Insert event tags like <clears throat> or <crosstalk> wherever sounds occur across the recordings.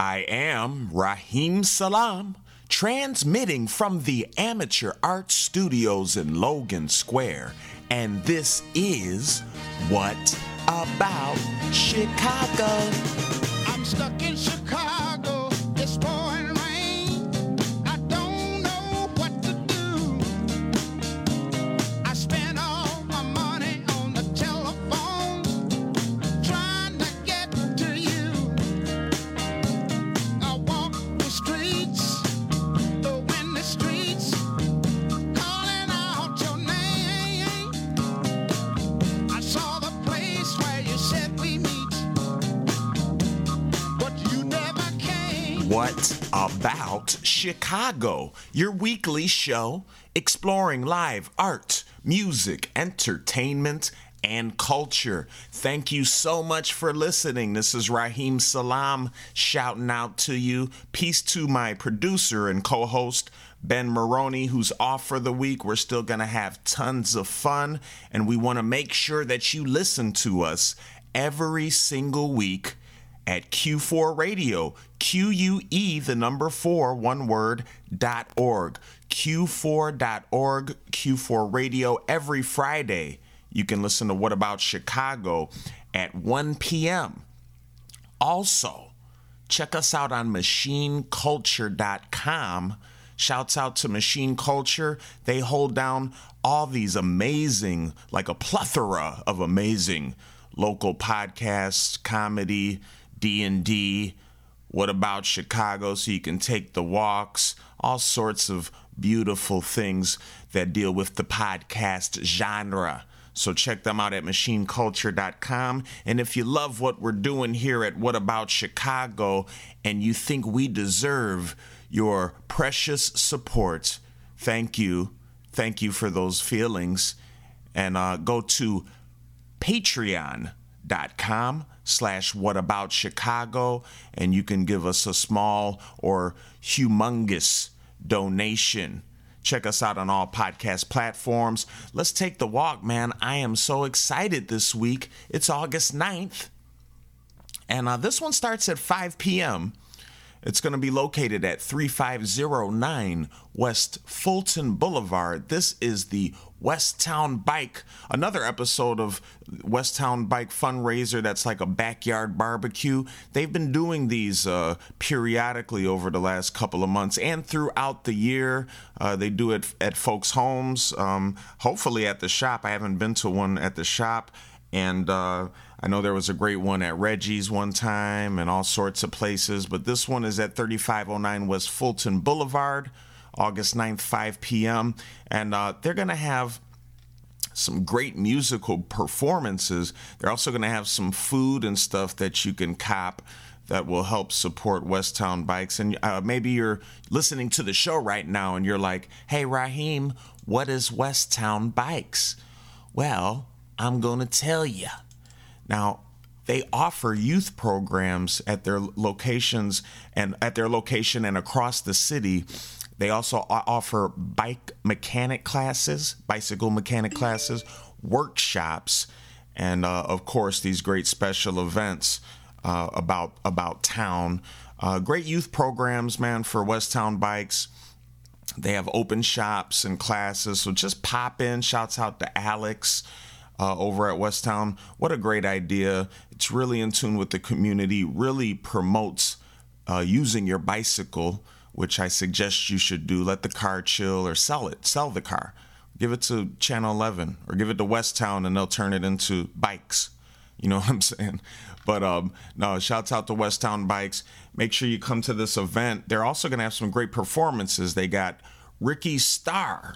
I am Raheem Salam, transmitting from the Amateur Art Studios in Logan Square, and this is What About Chicago? I'm stuck in Chicago. Chicago? Your weekly show exploring live art, music, entertainment, and culture. Thank you so much for listening. This is Raheem Salam shouting out to you. Peace to my producer and co host. Ben Maroney, who's off for the week. We're still going to have tons of fun, and we want to make sure that you listen to us every single week at Que4 Radio, Q U E, the number four, one word, dot org. Que4.org, Que4 Radio, every Friday. You can listen to What About Chicago at 1 p.m. Also, check us out on machineculture.com. Shouts out to Machine Culture. They hold down all these amazing, like a plethora of amazing local podcasts, comedy, D&D, what about Chicago so you can take the walks, all sorts of beautiful things that deal with the podcast genre. So check them out at machineculture.com. And if you love what we're doing here at What About Chicago and you think we deserve your precious support, thank you. Thank you for those feelings. And uh, go to patreon.com slash what about chicago? And you can give us a small or humongous donation. Check us out on all podcast platforms. Let's take the walk man. I am so excited this week. It's august 9th and uh, this one starts at 5 p.m it's going to be located at 3509 West Fulton Boulevard. This is the Westtown Bike, another episode of Westtown Bike fundraiser that's like a backyard barbecue. They've been doing these uh, periodically over the last couple of months and throughout the year. Uh, they do it at folks' homes, um, hopefully at the shop. I haven't been to one at the shop. And uh, I know there was a great one at Reggie's one time and all sorts of places, but this one is at 3509 West Fulton Boulevard, August 9th, 5 p.m. And uh, they're going to have some great musical performances. They're also going to have some food and stuff that you can cop that will help support Westtown Bikes. And uh, maybe you're listening to the show right now and you're like, hey, Raheem, what is Westtown Bikes? Well, I'm going to tell you. Now, they offer youth programs at their locations and at their location and across the city. They also offer bike mechanic classes, bicycle mechanic classes, workshops, and uh, of course these great special events uh, about about town. Uh, great youth programs, man, for Westtown Bikes. They have open shops and classes, so just pop in. Shouts out to Alex uh, over at Westtown. What a great idea! It's really in tune with the community. Really promotes uh, using your bicycle, which I suggest you should do. Let the car chill or sell it. Sell the car. Give it to Channel 11 or give it to Westtown, and they'll turn it into bikes. You know <laughs> what I'm saying? But um, no, shouts out to Westtown Bikes. Make sure you come to this event. They're also going to have some great performances. They got Ricky Starr,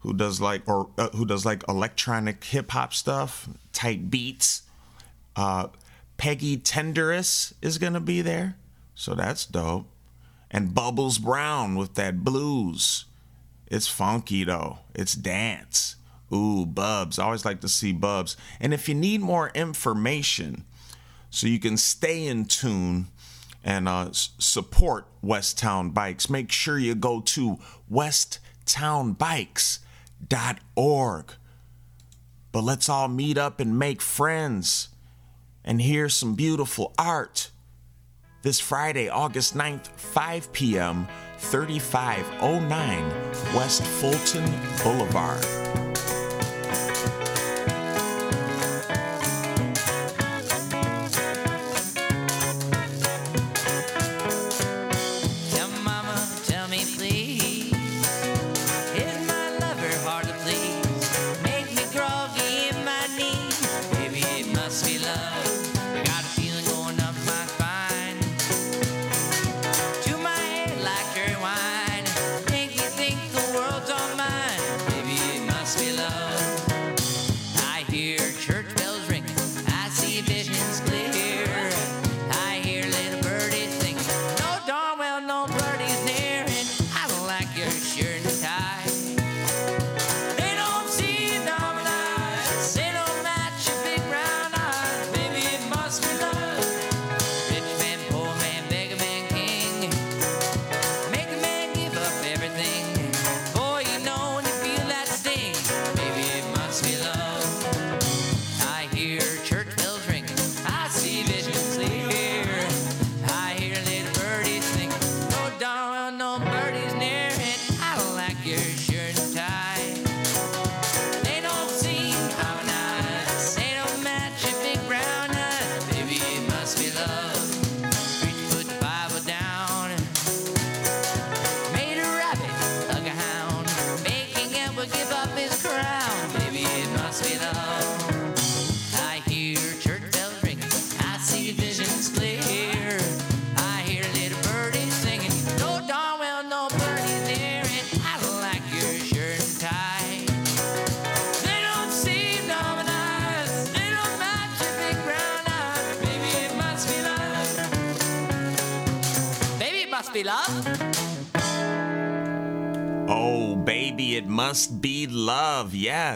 who does like or uh, who does like electronic hip hop stuff, tight beats. Uh, Peggy Tenderis is going to be there, so that's dope. And Bubbles Brown with that blues. It's funky though. It's dance. Ooh, Bubs. I always like to see Bubs. And if you need more information so you can stay in tune and uh, support Westtown Bikes, make sure you go to westtownbikes.org. But let's all meet up and make friends and hear some beautiful art. This Friday, August 9th, 5 p.m., 3509 West Fulton Boulevard.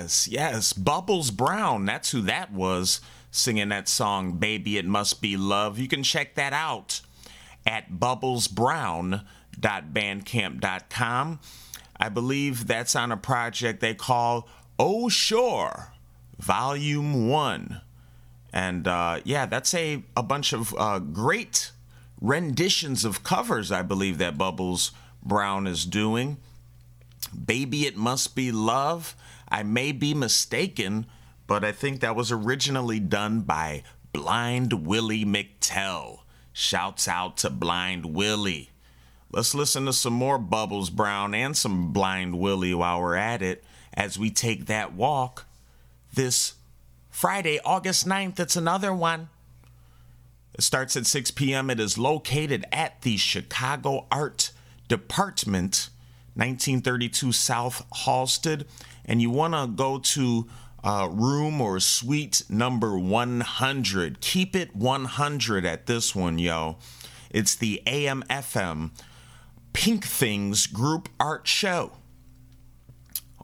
Yes, yes. Bubbles Brown, that's who that was singing that song, Baby, It Must Be Love. You can check that out at bubblesbrown.bandcamp.com. I believe that's on a project they call Oh Shore, Volume 1. And uh, yeah, that's a, a bunch of uh, great renditions of covers, I believe, that Bubbles Brown is doing. Baby It Must Be Love. I may be mistaken, but I think that was originally done by Blind Willie McTell. Shouts out to Blind Willie. Let's listen to some more Bubbles Brown and some Blind Willie while we're at it as we take that walk this Friday, August 9th. It's another one. It starts at 6 p.m. It is located at the Chicago Art Department, 1932 South Halsted. And you want to go to uh, room or suite number 100. Keep it 100 at this one, yo. It's the AMFM Pink Things Group Art Show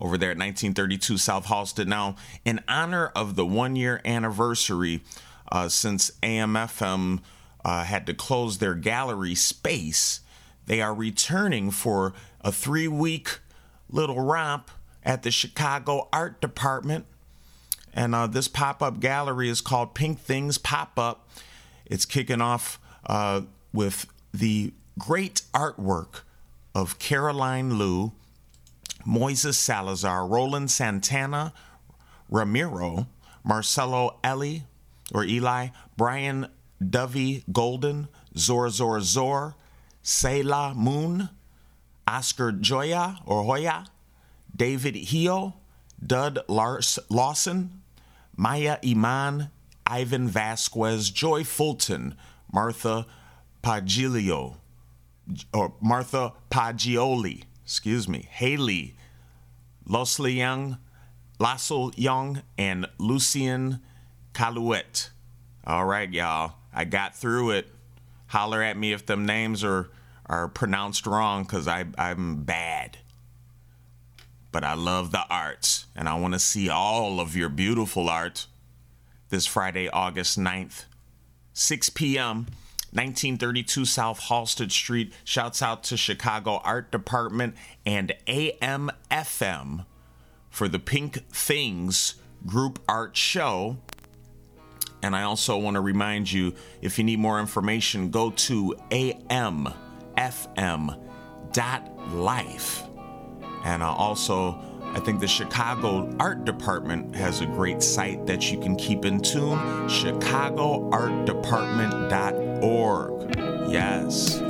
over there at 1932 South Halsted. Now, in honor of the one year anniversary uh, since AMFM uh, had to close their gallery space, they are returning for a three week little romp at the Chicago Art Department. And uh, this pop up gallery is called Pink Things Pop Up. It's kicking off uh, with the great artwork of Caroline Liu, Moises Salazar, Roland Santana, Ramiro, Marcelo Eli or Eli, Brian Dovey Golden, Zor Zor Zor, Selah Moon, Oscar Joya or Hoya, David Hio, Dud Lars- Lawson, Maya Iman, Ivan Vasquez, Joy Fulton, Martha Pagilio, or Martha Pagioli, excuse me, Haley, Losli Young, Lassel Young, and Lucien Calouette. All right, y'all. I got through it. Holler at me if them names are, are pronounced wrong, because I'm bad. But I love the arts, and I want to see all of your beautiful art this Friday, August 9th, 6 p.m. 1932 South Halsted Street. Shouts out to Chicago Art Department and AMFM for the Pink Things Group Art Show. And I also want to remind you if you need more information, go to amfm.life. And uh, also, I think the Chicago Art Department has a great site that you can keep in tune chicagoartdepartment.org. Yes.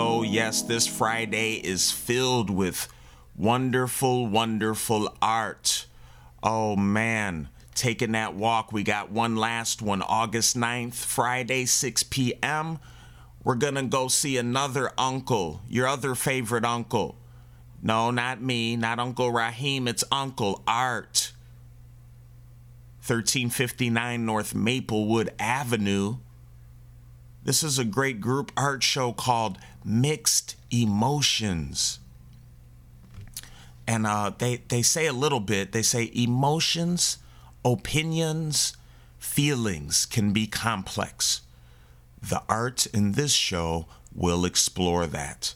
Chicago? Yes, this Friday is filled with wonderful, wonderful art. Oh man, taking that walk. We got one last one, August 9th, Friday, 6 p.m. We're gonna go see another uncle, your other favorite uncle. No, not me, not Uncle Raheem, it's Uncle Art. 1359 North Maplewood Avenue. This is a great group art show called Mixed Emotions. And uh, they, they say a little bit, they say emotions, opinions, feelings can be complex. The art in this show will explore that.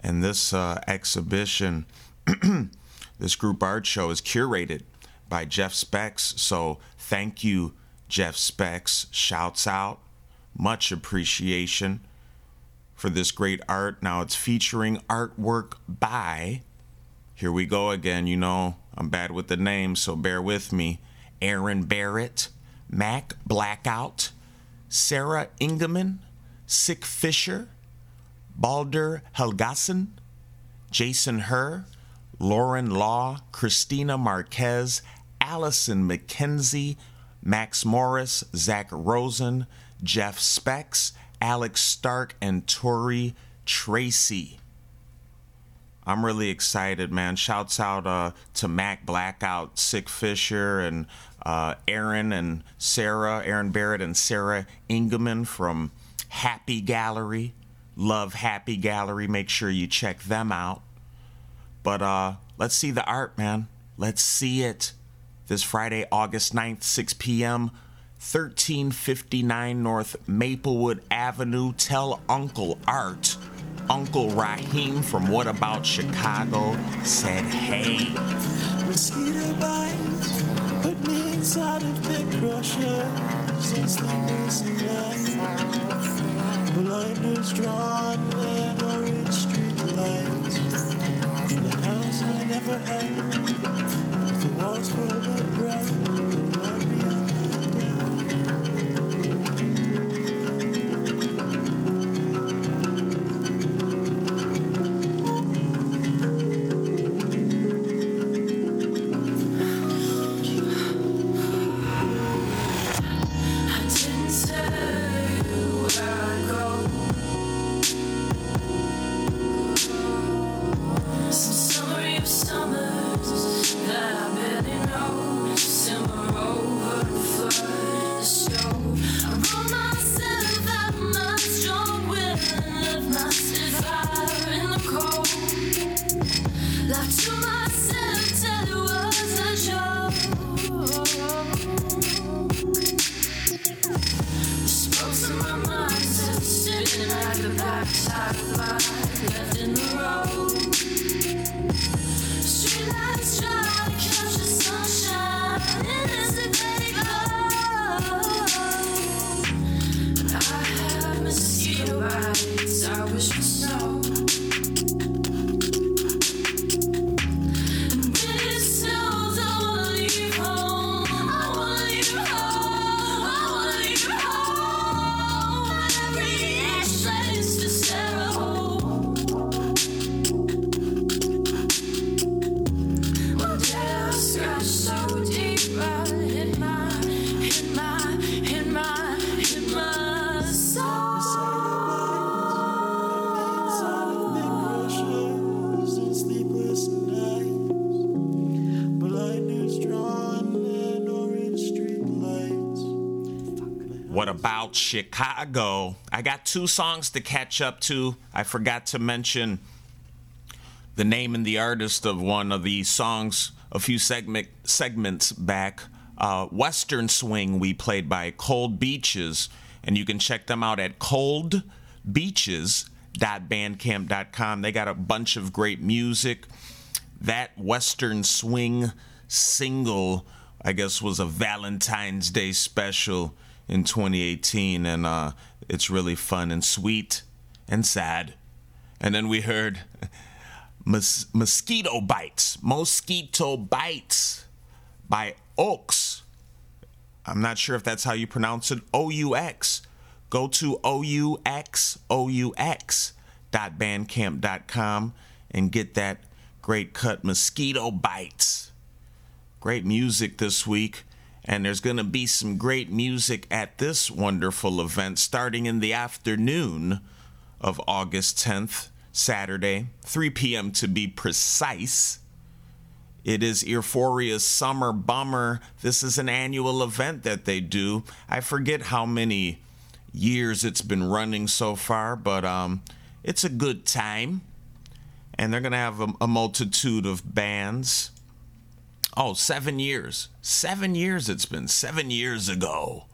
And this uh, exhibition, <clears throat> this group art show is curated by Jeff Specs. So thank you, Jeff Specs. Shouts out. Much appreciation for this great art. Now it's featuring artwork by, here we go again. You know, I'm bad with the names, so bear with me. Aaron Barrett, Mac Blackout, Sarah Ingeman, Sick Fisher, Baldur Helgason, Jason Herr, Lauren Law, Christina Marquez, Allison McKenzie, Max Morris, Zach Rosen, Jeff Specs, Alex Stark, and Tori Tracy. I'm really excited, man. Shouts out uh, to Mac Blackout, Sick Fisher, and uh, Aaron and Sarah, Aaron Barrett and Sarah Ingeman from Happy Gallery. Love Happy Gallery. Make sure you check them out. But uh, let's see the art, man. Let's see it. This Friday, August 9th, 6 p.m., 1359 North Maplewood Avenue. Tell Uncle Art Uncle Raheem from What About Chicago said, Hey. Mosquito bites put me inside of the crusher since the missing night. Blinders drawn and orange street lights. In the house I never had. The walls were about Chicago? I got two songs to catch up to. I forgot to mention the name and the artist of one of the songs a few segment segments back. Uh, Western Swing we played by Cold Beaches, and you can check them out at coldbeaches.bandcamp.com. They got a bunch of great music. That Western Swing single, I guess, was a Valentine's Day special in 2018, and uh, it's really fun and sweet and sad. And then we heard Mos- Mosquito Bites, Mosquito Bites by Oaks. I'm not sure if that's how you pronounce it. O U X. Go to O U X O U X dot bandcamp.com and get that great cut Mosquito Bites. Great music this week. And there's going to be some great music at this wonderful event starting in the afternoon of August 10th, Saturday, 3 p.m. to be precise. It is Euphoria's Summer Bummer. This is an annual event that they do. I forget how many years it's been running so far, but um, it's a good time. And they're going to have a, a multitude of bands. Oh, seven years. Seven years it's been. Seven years ago.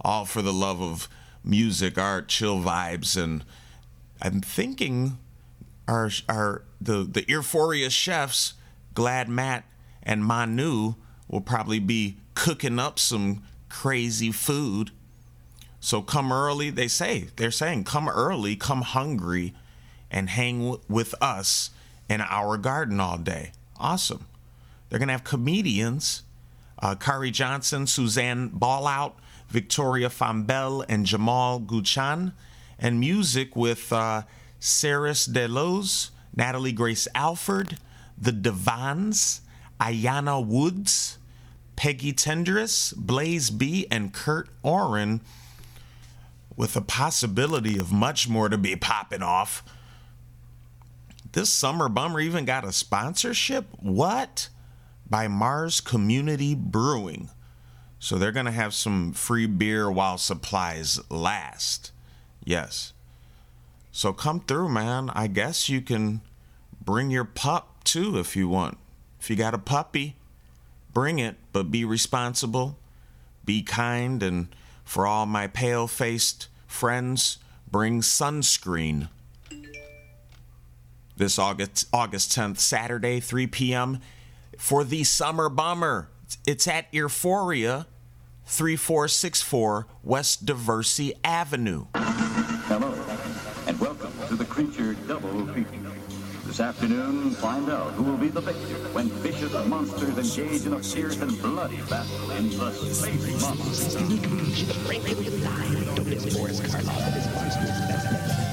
All for the love of music, art, chill vibes, and I'm thinking our our the the Euphoria chefs, Glad Matt and Manu, will probably be cooking up some crazy food. So come early. They say they're saying come early, come hungry, and hang w- with us in our garden all day. Awesome. They're gonna have comedians, uh, Kari Johnson, Suzanne Ballout, Victoria Fambel, and Jamal Guchan, and music with uh, Saris Delos, Natalie Grace Alford, The Divans, Ayana Woods, Peggy Tenderis, Blaze B, and Kurt Oren, with a possibility of much more to be popping off. This summer bummer even got a sponsorship? What? By Marz Community Brewing. So they're going to have some free beer while supplies last. Yes. So come through, man. I guess you can bring your pup too if you want. If you got a puppy, bring it, but be responsible, be kind, and for all my pale faced friends, bring sunscreen. this August August 10th, Saturday, 3 p.m. for the Summer Bummer. It's at Euphoria, 3464 West Diversey Avenue. Hello, and welcome to the Creature Double Feature. This afternoon, find out who will be the victor when vicious monsters engage in a fierce and bloody battle in the Space Monster.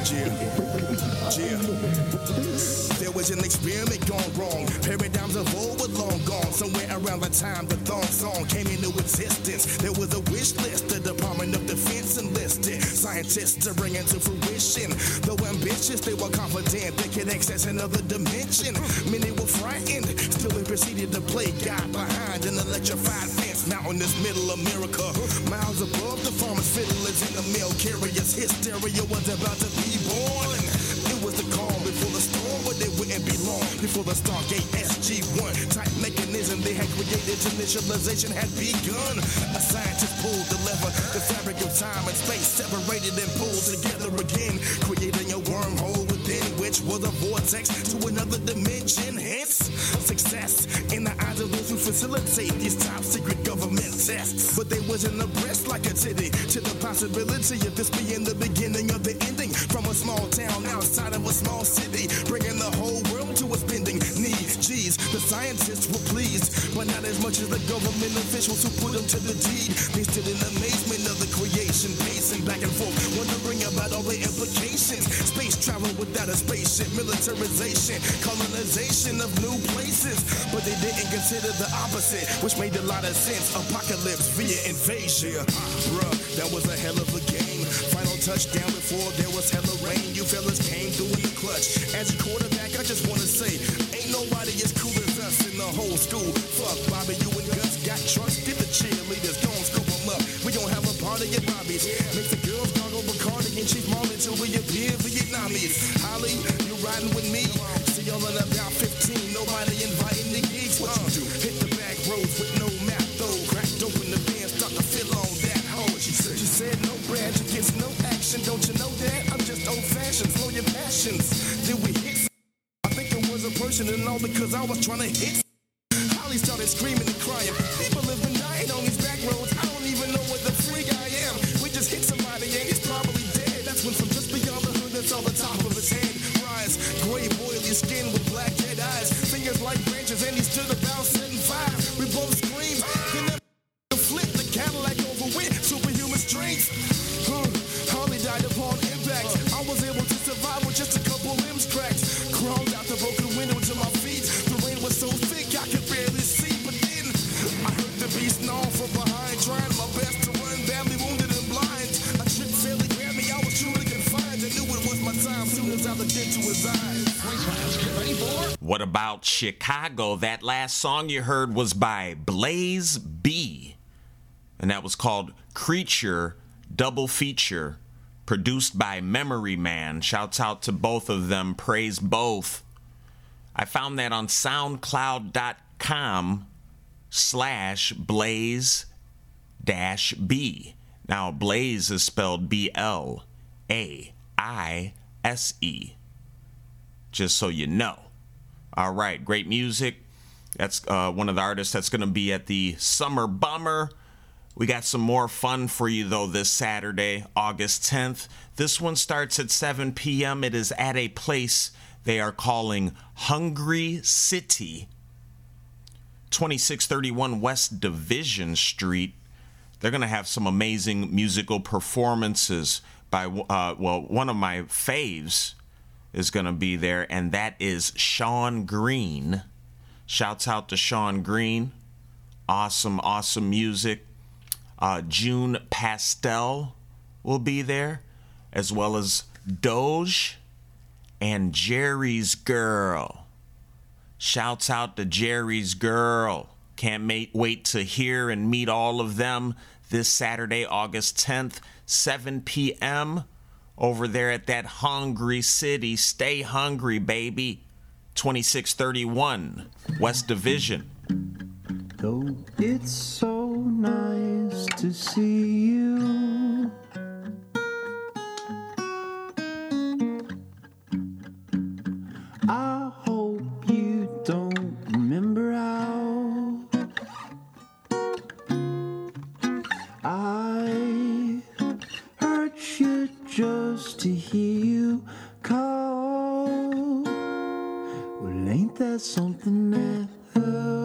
Yeah. There was an experiment gone wrong. Paradigms of old were long gone. Somewhere around the time the thong song came into existence, there was a wish list. The Department of Defense enlisted scientists to bring into fruition. Though ambitious, they were confident they could access another dimension. Many were frightened, still they proceeded to play God behind an electrified fence mountainous middle America. Miles above the farmers, fiddlers, and the mail carriers. Hysteria was about to be born. It was the calm before the storm, but they wouldn't be long before the Stargate SG-1 type mechanism they had created. Initialization had begun. A scientist pulled the lever, the fabric of time and space separated and pulled together again, creating a wormhole which was a vortex to another dimension. Hence, success in the eyes of those who facilitate these top secret government tests. But they wasn't abreast like a titty to the possibility of this being the beginning of the ending from a small town outside of a small city, bringing the whole world to its bending knees. Geez, the scientists were pleased, but not as much as the government officials who put them to the deed. They stood in amazement of the creation, pacing back and forth, wondering about all the implications. Space travel without a spaceship, militarization, colonization of new places. But they didn't consider the opposite, which made a lot of sense. Apocalypse via invasion. Bruh, that was a hell of a game. Final touchdown before there was hella rain. You fellas came through in the clutch. As a quarterback, I just wanna say, ain't nobody as cool as us in the whole school. Fuck Bobby, you and Gus got trust. Get the cheerleaders, gon' scoop them up. We gon' have a party at Bobby's. Make the gargle Bacardi and Chief Marlin till we appear Vietnamese. Holly, you riding with me? See y'all in about 15. Nobody inviting the geeks. What you do? Uh, hit the back roads with no map though. Cracked open the van, start to fill on that hoe. She said, she said no bread, you gets no action. Don't you know that? I'm just old fashioned. Slow your passions. Did we hit? I think it was a person and all because I was trying to hit. Chicago? That last song you heard was by Blaze B. And that was called Creature Double Feature, produced by Memory Man. Shouts out to both of them. Praise both. I found that on SoundCloud.com slash Blaze dash B. Now, Blaze is spelled B L A I S E just so you know. All right, great music. That's uh, one of the artists that's going to be at the Summer Bummer. We got some more fun for you, though, this Saturday, August 10th. This one starts at 7 p.m. It is at a place they are calling Hungry City, 2631 West Division Street. They're going to have some amazing musical performances by, uh, well, one of my faves is going to be there, and that is Sean Green. Shouts out to Sean Green. Awesome, awesome music. Uh, June Pastel will be there, as well as Doge and Jerry's Girl. Shouts out to Jerry's Girl. Can't ma- wait to hear and meet all of them this Saturday, August 10th, 7 p.m over there at that hungry city. Stay hungry, baby. 2631 West Division. Though it's so nice to see you. I hope you don't remember I just to hear you call. Well, ain't that something else?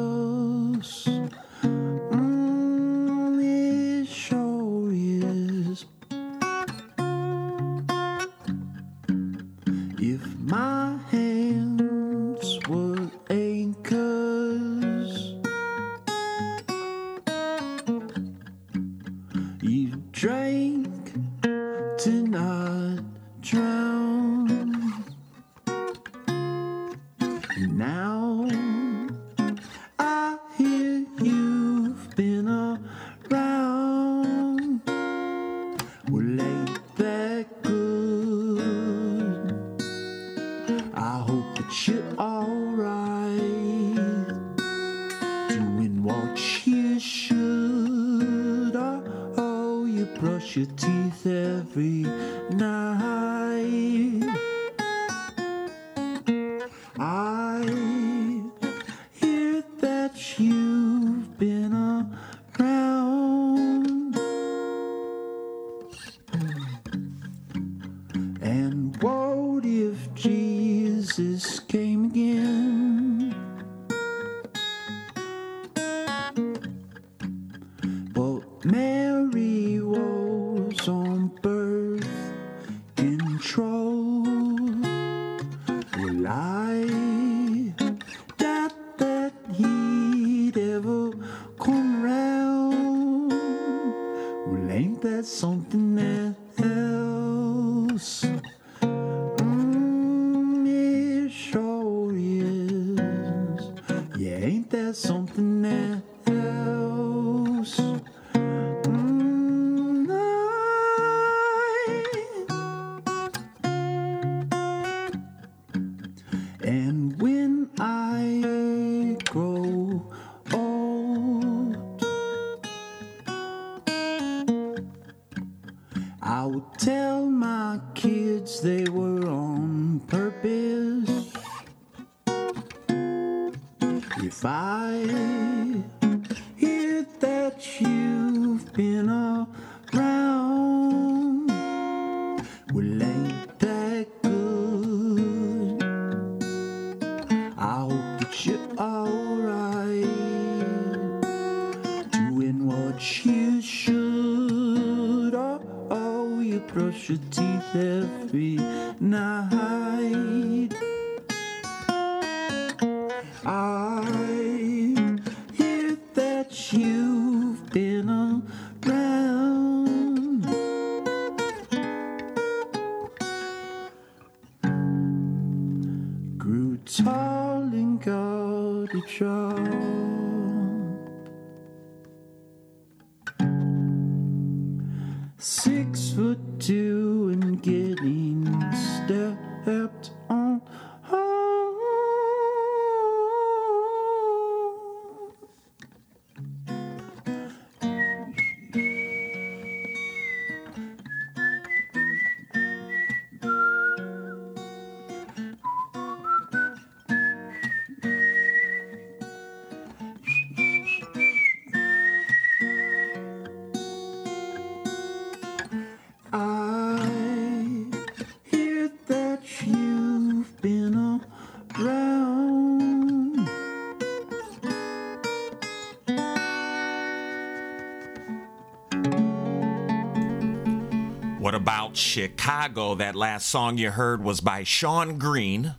Chicago? That last song you heard was by Sean Green.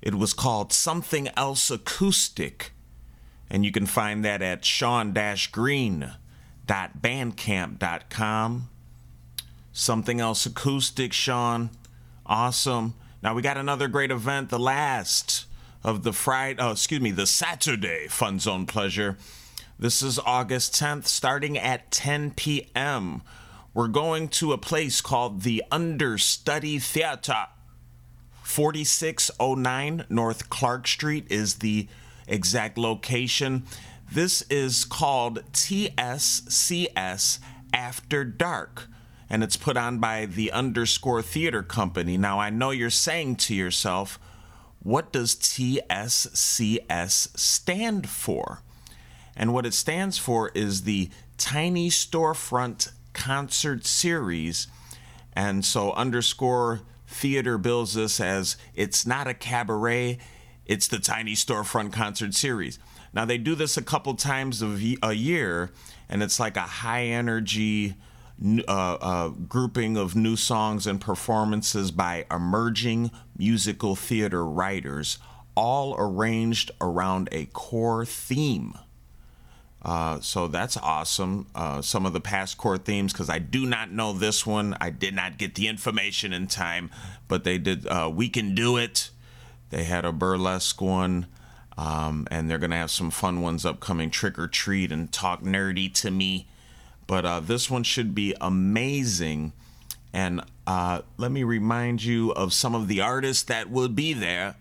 It was called Something Else Acoustic. And you can find that at sean-green.bandcamp.com. Something Else Acoustic, Sean. Awesome. Now we got another great event, the last of the Friday, oh, excuse me, the Saturday Fun Zone Pleasure. This is August 10th, starting at 10 p.m. We're going to a place called the Understudy Theater. 4609 North Clark Street is the exact location. This is called TSCS After Dark, and it's put on by the Underscore Theater Company. Now, I know you're saying to yourself, what does TSCS stand for? And what it stands for is the Tiny Storefront Concert Series. And so underscore theater bills this as it's not a cabaret, it's the Tiny Storefront Concert Series. Now they do this a couple times a year, and it's like a high energy uh, uh, grouping of new songs and performances by emerging musical theater writers, all arranged around a core theme. Uh, so that's awesome. Uh, some of the past core themes, because I do not know this one. I did not get the information in time, but they did uh, We Can Do It. They had a burlesque one, um, and they're going to have some fun ones upcoming Trick or Treat and Talk Nerdy to Me. But uh, this one should be amazing. And uh, let me remind you of some of the artists that will be there.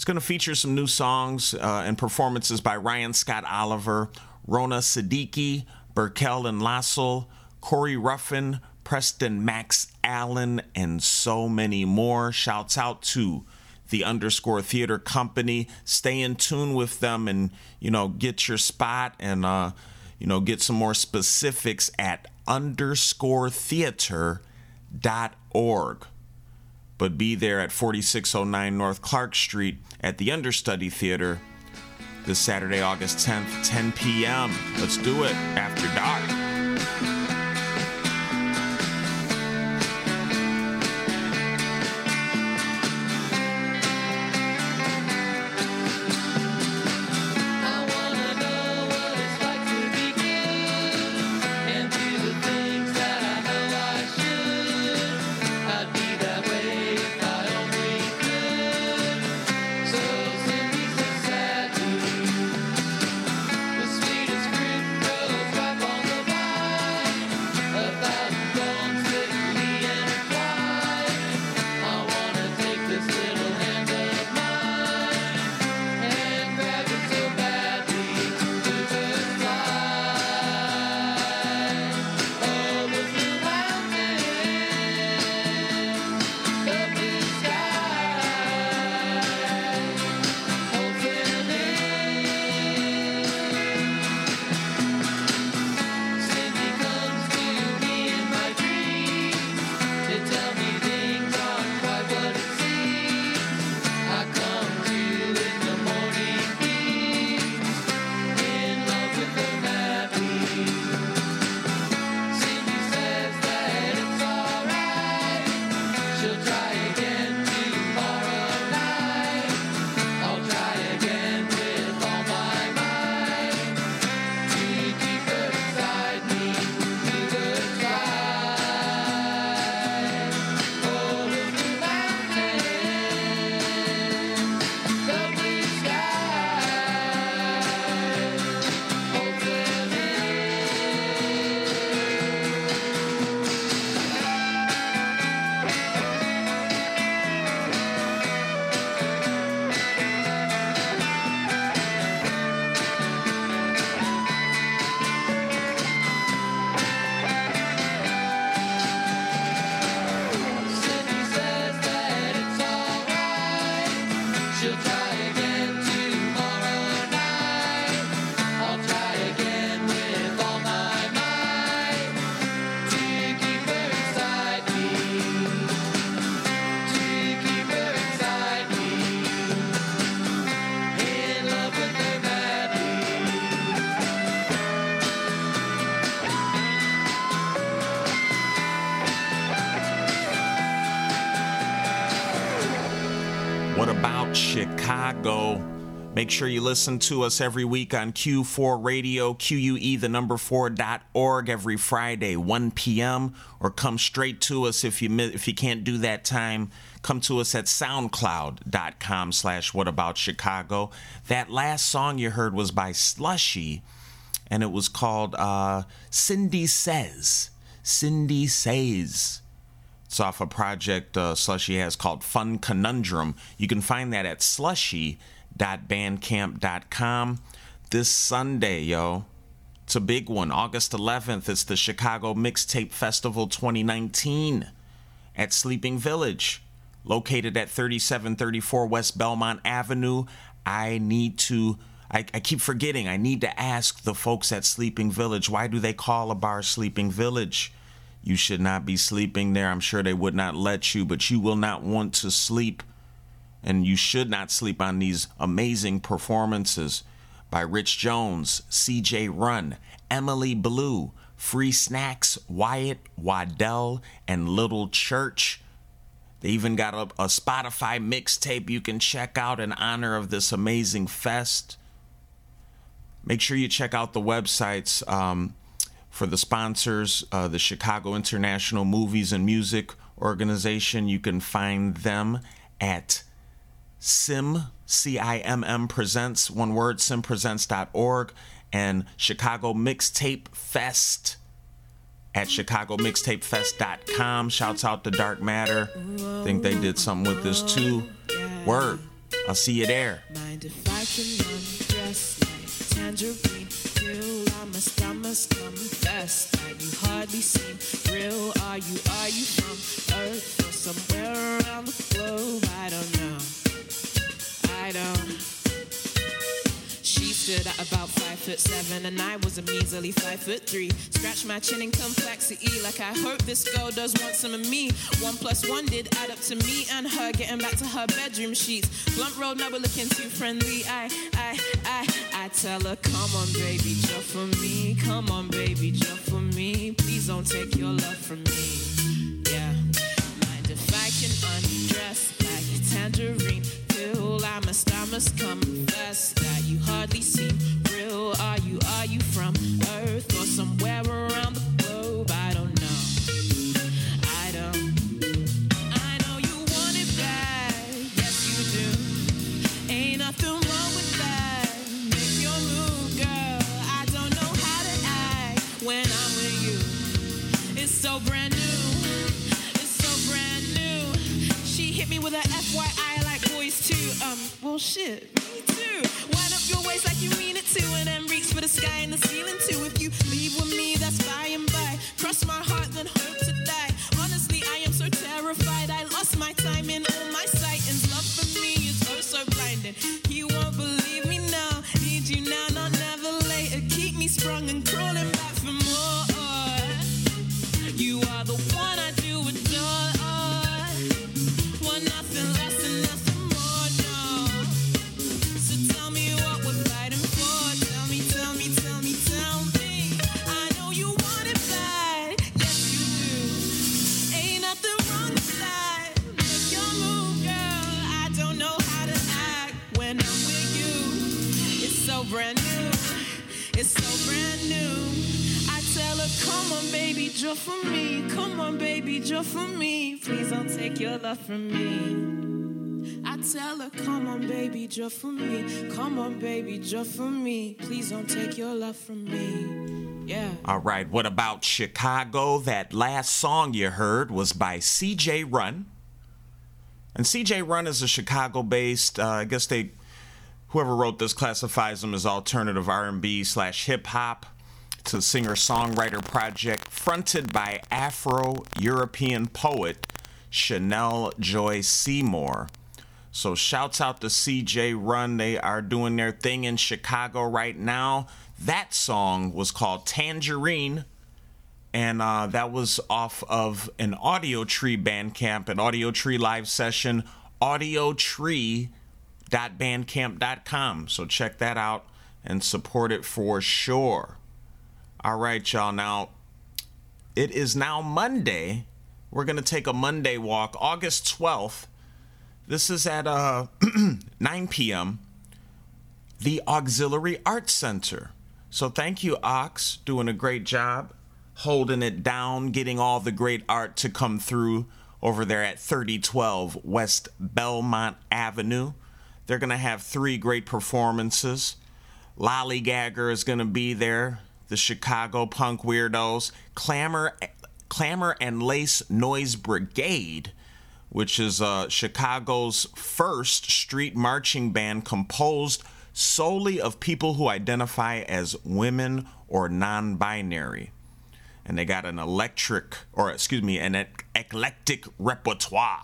It's going to feature some new songs uh, and performances by Ryan Scott Oliver, Rona Siddiqui, Burkell and Lassell, Corey Ruffin, Preston Max Allen, and so many more. Shouts out to the underscore theater company. Stay in tune with them and, you know, get your spot and, uh, you know, get some more specifics at underscore theater dot org but be there at 4609 North Clark Street at the Understudy Theater this Saturday, August 10th, 10 p.m. Let's do it after dark. Make sure you listen to us every week on Que4 Radio, QUE, the number 4.org, every Friday, 1 p.m. Or come straight to us if you if you can't do that time. Come to us at soundcloud.com slash what about Chicago. That last song you heard was by Slushy, and it was called uh, Cindy Says. Cindy Says. It's off a project uh, Slushy has called Fun Conundrum. You can find that at slushy.bandcamp.com this Sunday, yo. It's a big one. August 11th, it's the Chicago Mixtape Festival 2019 at Sleeping Village, located at 3734 West Belmont Avenue. I need to I, I keep forgetting. I need to ask the folks at Sleeping Village why do they call a bar Sleeping Village? You should not be sleeping there. I'm sure they would not let you, but you will not want to sleep. And you should not sleep on these amazing performances by Rich Jones, CJ Run, Emily Blue, Free Snacks, Wyatt, Waddell, and Little Church. They even got a, a Spotify mixtape you can check out in honor of this amazing fest. Make sure you check out the websites um, for the sponsors, uh, the Chicago International Movies and Music Organization. You can find them at Sim, C I M M Presents, one word, simpresents.org, and Chicago Mixtape Fest at chicagomixtapefest.com. Shouts out to Dark Matter. Think they did something with this too. Word. I'll see you there. I must confess that you hardly seem real. Are you, are you from Earth or somewhere around the globe? I don't know. I don't. She stood at about five foot seven, and I was a measly five foot three. Scratch my chin in complexity, like I hope this girl does want some of me. One plus one did add up to me and her getting back to her bedroom sheets. Blunt road, now we're looking too friendly. I, I, I, I tell her, come on, baby, jump for me. Come on, baby, jump for me. Please don't take your love from me. Yeah. Mind if I can undress like a tangerine? Till I must, I must confess that you hardly seem real. Are you, are you from Earth or somewhere around the globe? I don't baby, draw for me. Please don't take your love from me. Yeah. All right, what about Chicago? That last song you heard was by CJ Run. And CJ Run is a Chicago based, uh, I guess they, whoever wrote this classifies them as alternative R&B slash hip hop. It's a singer-songwriter project fronted by Afro-European poet Chanel Joy Seymour. So shouts out to CJ Run. They are doing their thing in Chicago right now. That song was called Tangerine. And uh, that was off of an Audiotree Bandcamp, an Audiotree live session, audiotree.bandcamp.com. So check that out and support it for sure. All right, y'all. Now, it is now Monday. We're going to take a Monday walk, August 12th. This is at uh, <clears throat> 9 p.m. The Auxiliary Arts Center. So thank you, Aux, doing a great job holding it down, getting all the great art to come through over there at 3012 West Belmont Avenue. They're going to have three great performances. Lollygagger is going to be there, the Chicago Punk Weirdos, Clamor, Clamor and Lace Noise Brigade, which is uh, Chicago's first street marching band composed solely of people who identify as women or non binary. And they got an electric, or excuse me, an eclectic repertoire.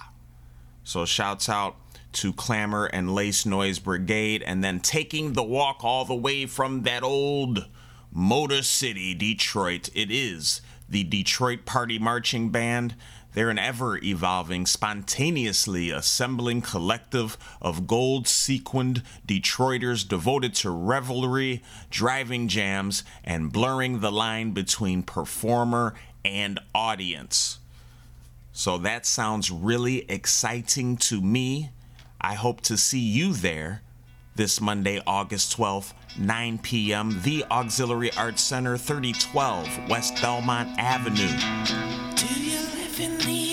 So shouts out to Clamor and Lace Noise Brigade, and then taking the walk all the way from that old Motor City, Detroit. It is the Detroit Party Marching Band. They're an ever evolving, spontaneously assembling collective of gold sequined Detroiters devoted to revelry, driving jams, and blurring the line between performer and audience. So that sounds really exciting to me. I hope to see you there this Monday, August 12th, 9 p.m., the Auxiliary Arts Center, 3012 West Belmont Avenue. In the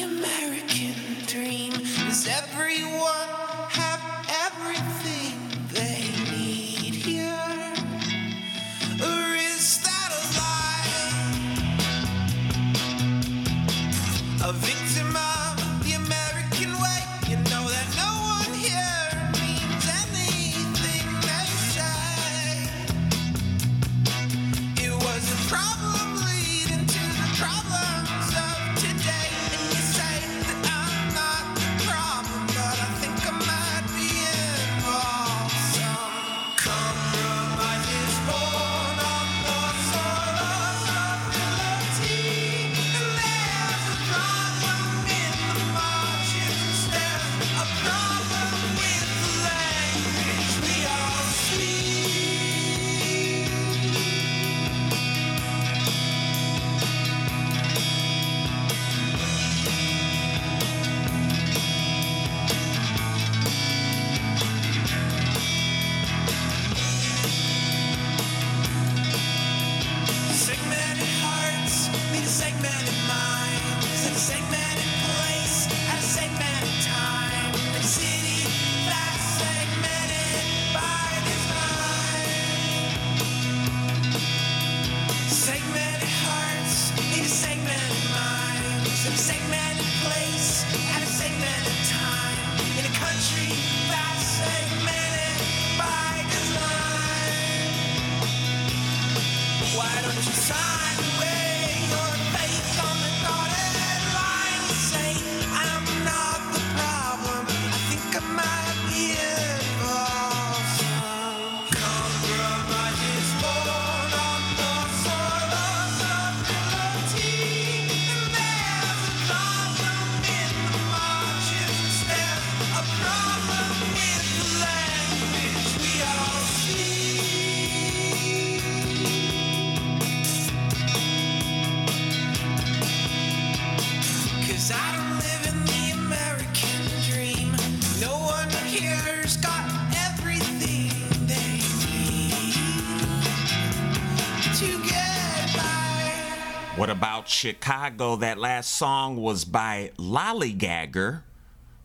Chicago? That last song was by Lollygagger.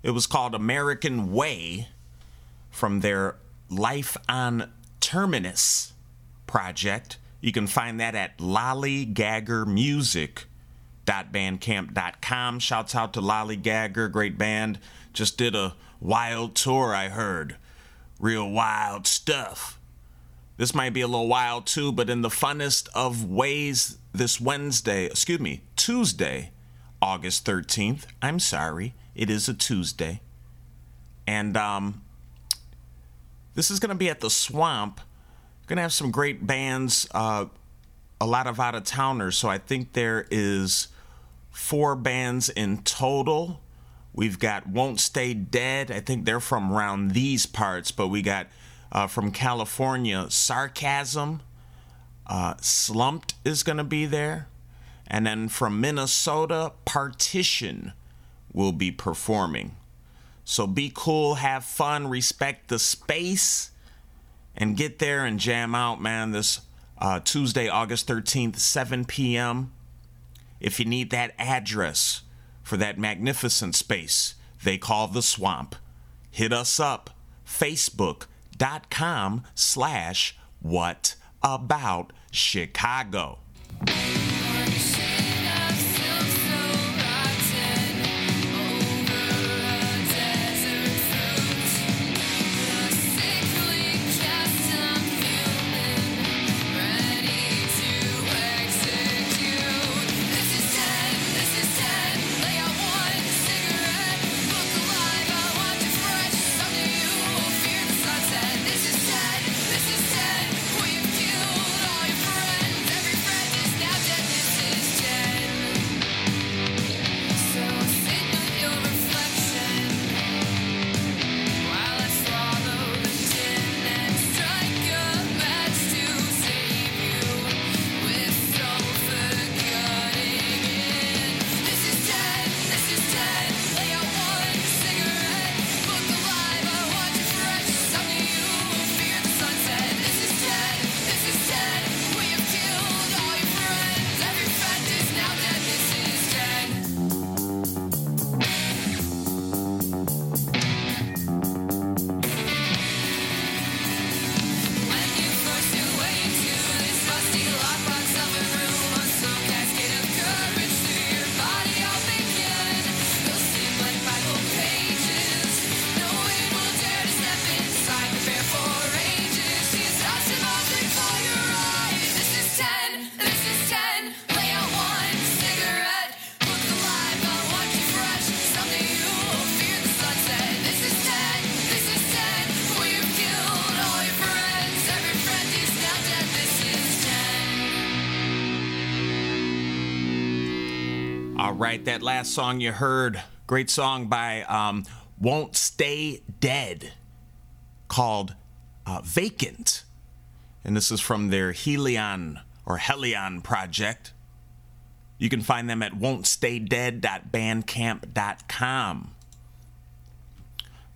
It was called American Way from their Life on Terminus project. You can find that at lollygaggermusic.bandcamp.com. Shouts out to Lollygagger, great band. Just did a wild tour, I heard. Real wild stuff. This might be a little wild too, but in the funnest of ways, this Wednesday, excuse me, Tuesday, August 13th. I'm sorry, it is a Tuesday. And um, this is going to be at the Swamp. Going to have some great bands, uh, a lot of out of towners. So I think there is four bands in total. We've got Won't Stay Dead. I think they're from around these parts, but we got uh, from California Sarcasm. Uh, Slumped is going to be there. And then from Minnesota, Partition will be performing. So be cool, have fun, respect the space, and get there and jam out, man, this uh, Tuesday, August 13th, 7 p.m. If you need that address for that magnificent space they call the swamp, hit us up, facebook.com slash what about Chicago. Right, that last song you heard, great song by um, Won't Stay Dead, called uh, Vacant. And this is from their Helion or Helion project. You can find them at won'tstaydead.bandcamp.com.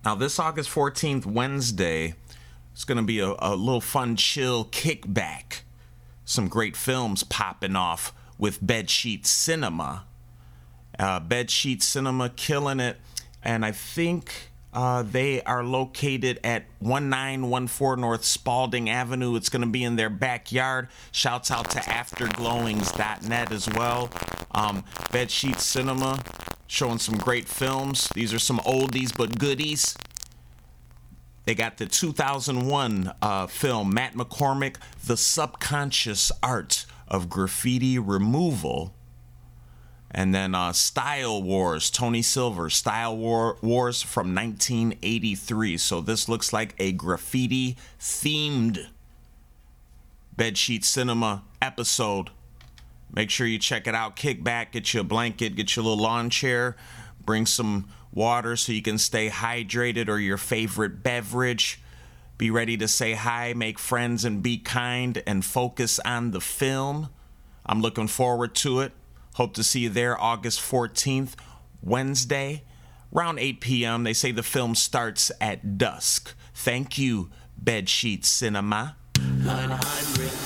Now, this August 14th, Wednesday, it's going to be a, a little fun, chill kickback. Some great films popping off with Bedsheet Cinema. Uh, Bedsheet Cinema killing it. And I think uh, they are located at 1914 North Spalding Avenue. It's going to be in their backyard. Shouts out to afterglowings.net as well. Um, Bedsheet Cinema showing some great films. These are some oldies but goodies. They got the 2001 uh, film, Matt McCormick, The Subconscious Art of Graffiti Removal. And then uh, Style Wars, Tony Silver, Style War- Wars from 1983. So this looks like a graffiti themed Bedsheet Cinema episode. Make sure you check it out. Kick back, get you a blanket, get you a little lawn chair, bring some water so you can stay hydrated or your favorite beverage. Be ready to say hi, make friends, and be kind and focus on the film. I'm looking forward to it. Hope to see you there August 14th, Wednesday, around 8 p.m. They say the film starts at dusk. Thank you, Bedsheet Cinema. 100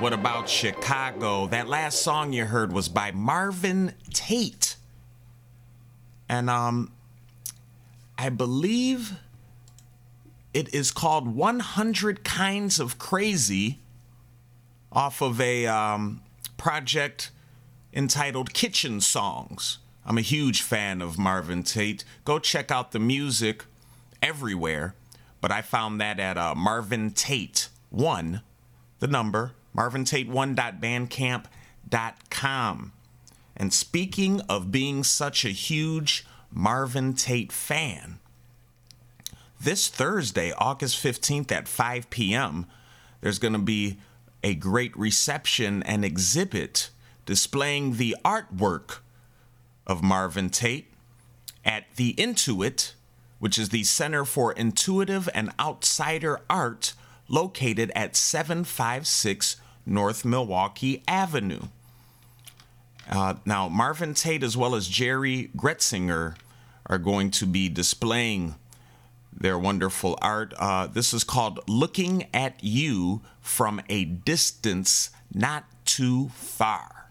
what about Chicago? That last song you heard was by Marvin Tate. and um, I believe it is called 100 Kinds of Crazy off of a um, project entitled Kitchen Songs. I'm a huge fan of Marvin Tate. Go check out the music everywhere, but I found that at uh, Marvin Tate 1, the number, marvintate1.bandcamp.com. And speaking of being such a huge Marvin Tate fan, this Thursday, August 15th at 5 p.m., there's going to be a great reception and exhibit displaying the artwork of Marvin Tate at the Intuit, which is the Center for Intuitive and Outsider Art located at 756 North Milwaukee Avenue. Uh, now, Marvin Tate as well as Jerry Gretzinger are going to be displaying their wonderful art. Uh, this is called Looking at You from a Distance Not Too Far.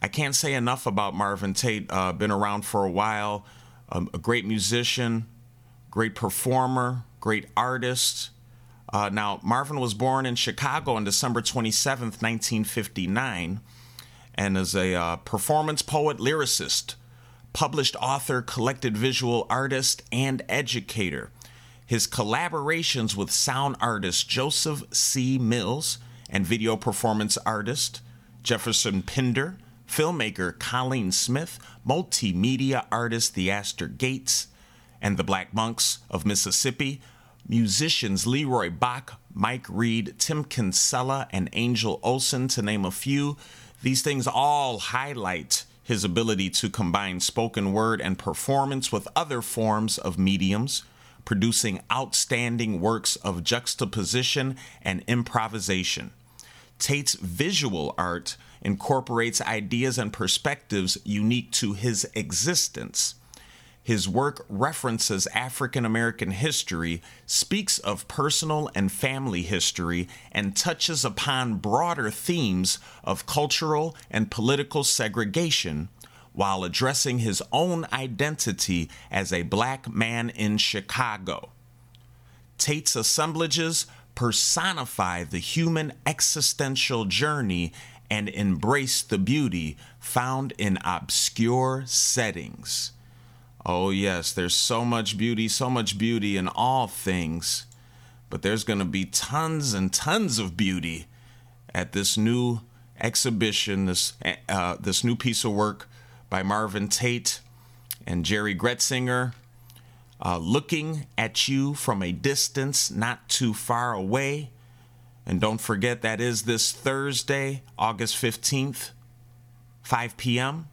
I can't say enough about Marvin Tate. Uh, been around for a while, um, a great musician, great performer, great artist. Uh, now, Marvin was born in Chicago on December 27th, 1959, and is a uh, performance poet, lyricist, published author, collected visual artist, and educator. His collaborations with sound artist Joseph C. Mills and video performance artist Jefferson Pinder, filmmaker Colleen Smith, multimedia artist Theaster Gates, and the Black Monks of Mississippi, musicians Leroy Bach, Mike Reed, Tim Kinsella, and Angel Olsen, to name a few. These things all highlight his ability to combine spoken word and performance with other forms of mediums, producing outstanding works of juxtaposition and improvisation. Tate's visual art incorporates ideas and perspectives unique to his existence. His work references African American history, speaks of personal and family history, and touches upon broader themes of cultural and political segregation while addressing his own identity as a black man in Chicago. Tate's assemblages personify the human existential journey and embrace the beauty found in obscure settings. Oh, yes, there's so much beauty, so much beauty in all things, but there's going to be tons and tons of beauty at this new exhibition, this, uh, this new piece of work by Marvin Tate and Jerry Gretzinger. Uh, looking at you from a distance not too far away. And don't forget that is this Thursday, August 15th, 5 p.m.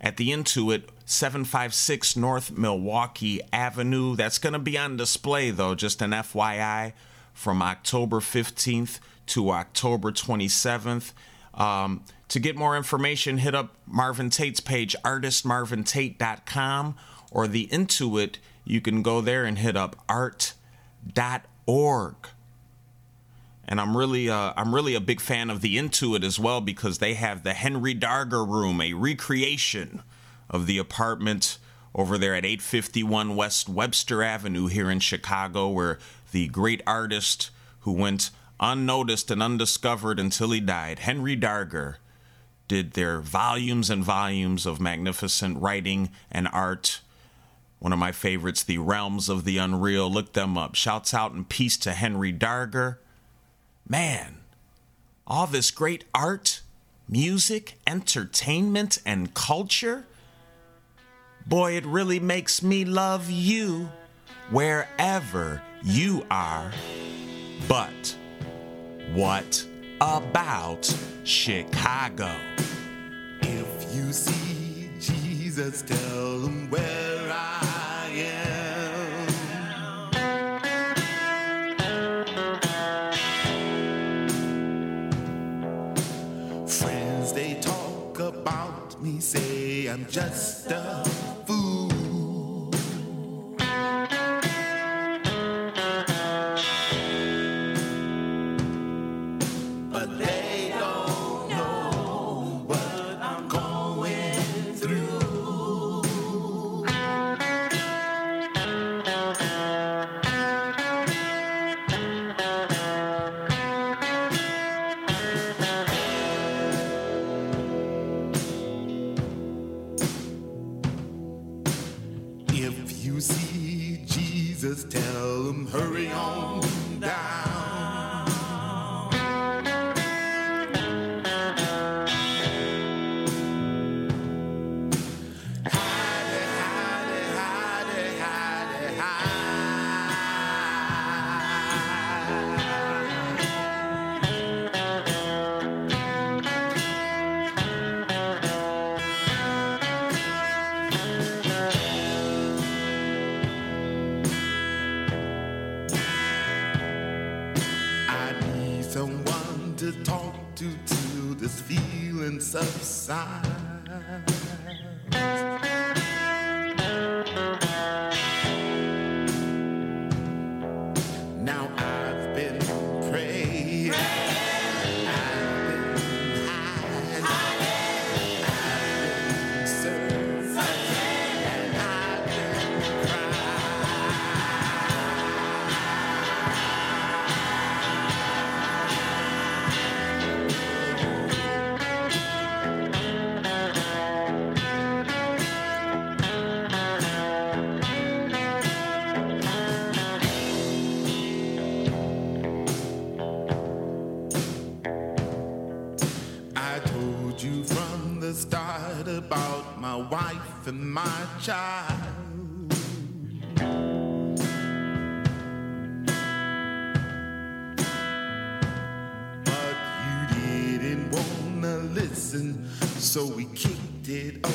at the Intuit 756 North Milwaukee Avenue. That's going to be on display, though, just an FYI, from October 15th to October 27th. Um, to get more information, hit up Marvin Tate's page, artistmarvintate.com, or the Intuit. You can go there and hit up art.org. And I'm really, uh, I'm really a big fan of the Intuit as well because they have the Henry Darger Room, a recreation of the apartment over there at 851 West Webster Avenue here in Chicago, where the great artist who went unnoticed and undiscovered until he died, Henry Darger, did their volumes and volumes of magnificent writing and art. One of my favorites, The Realms of the Unreal. Look them up. Shouts out and peace to Henry Darger. Man, all this great art, music, entertainment, and culture. Boy, it really makes me love you wherever you are. But what about Chicago? If you see Jesus, tell him where feeling so we kicked it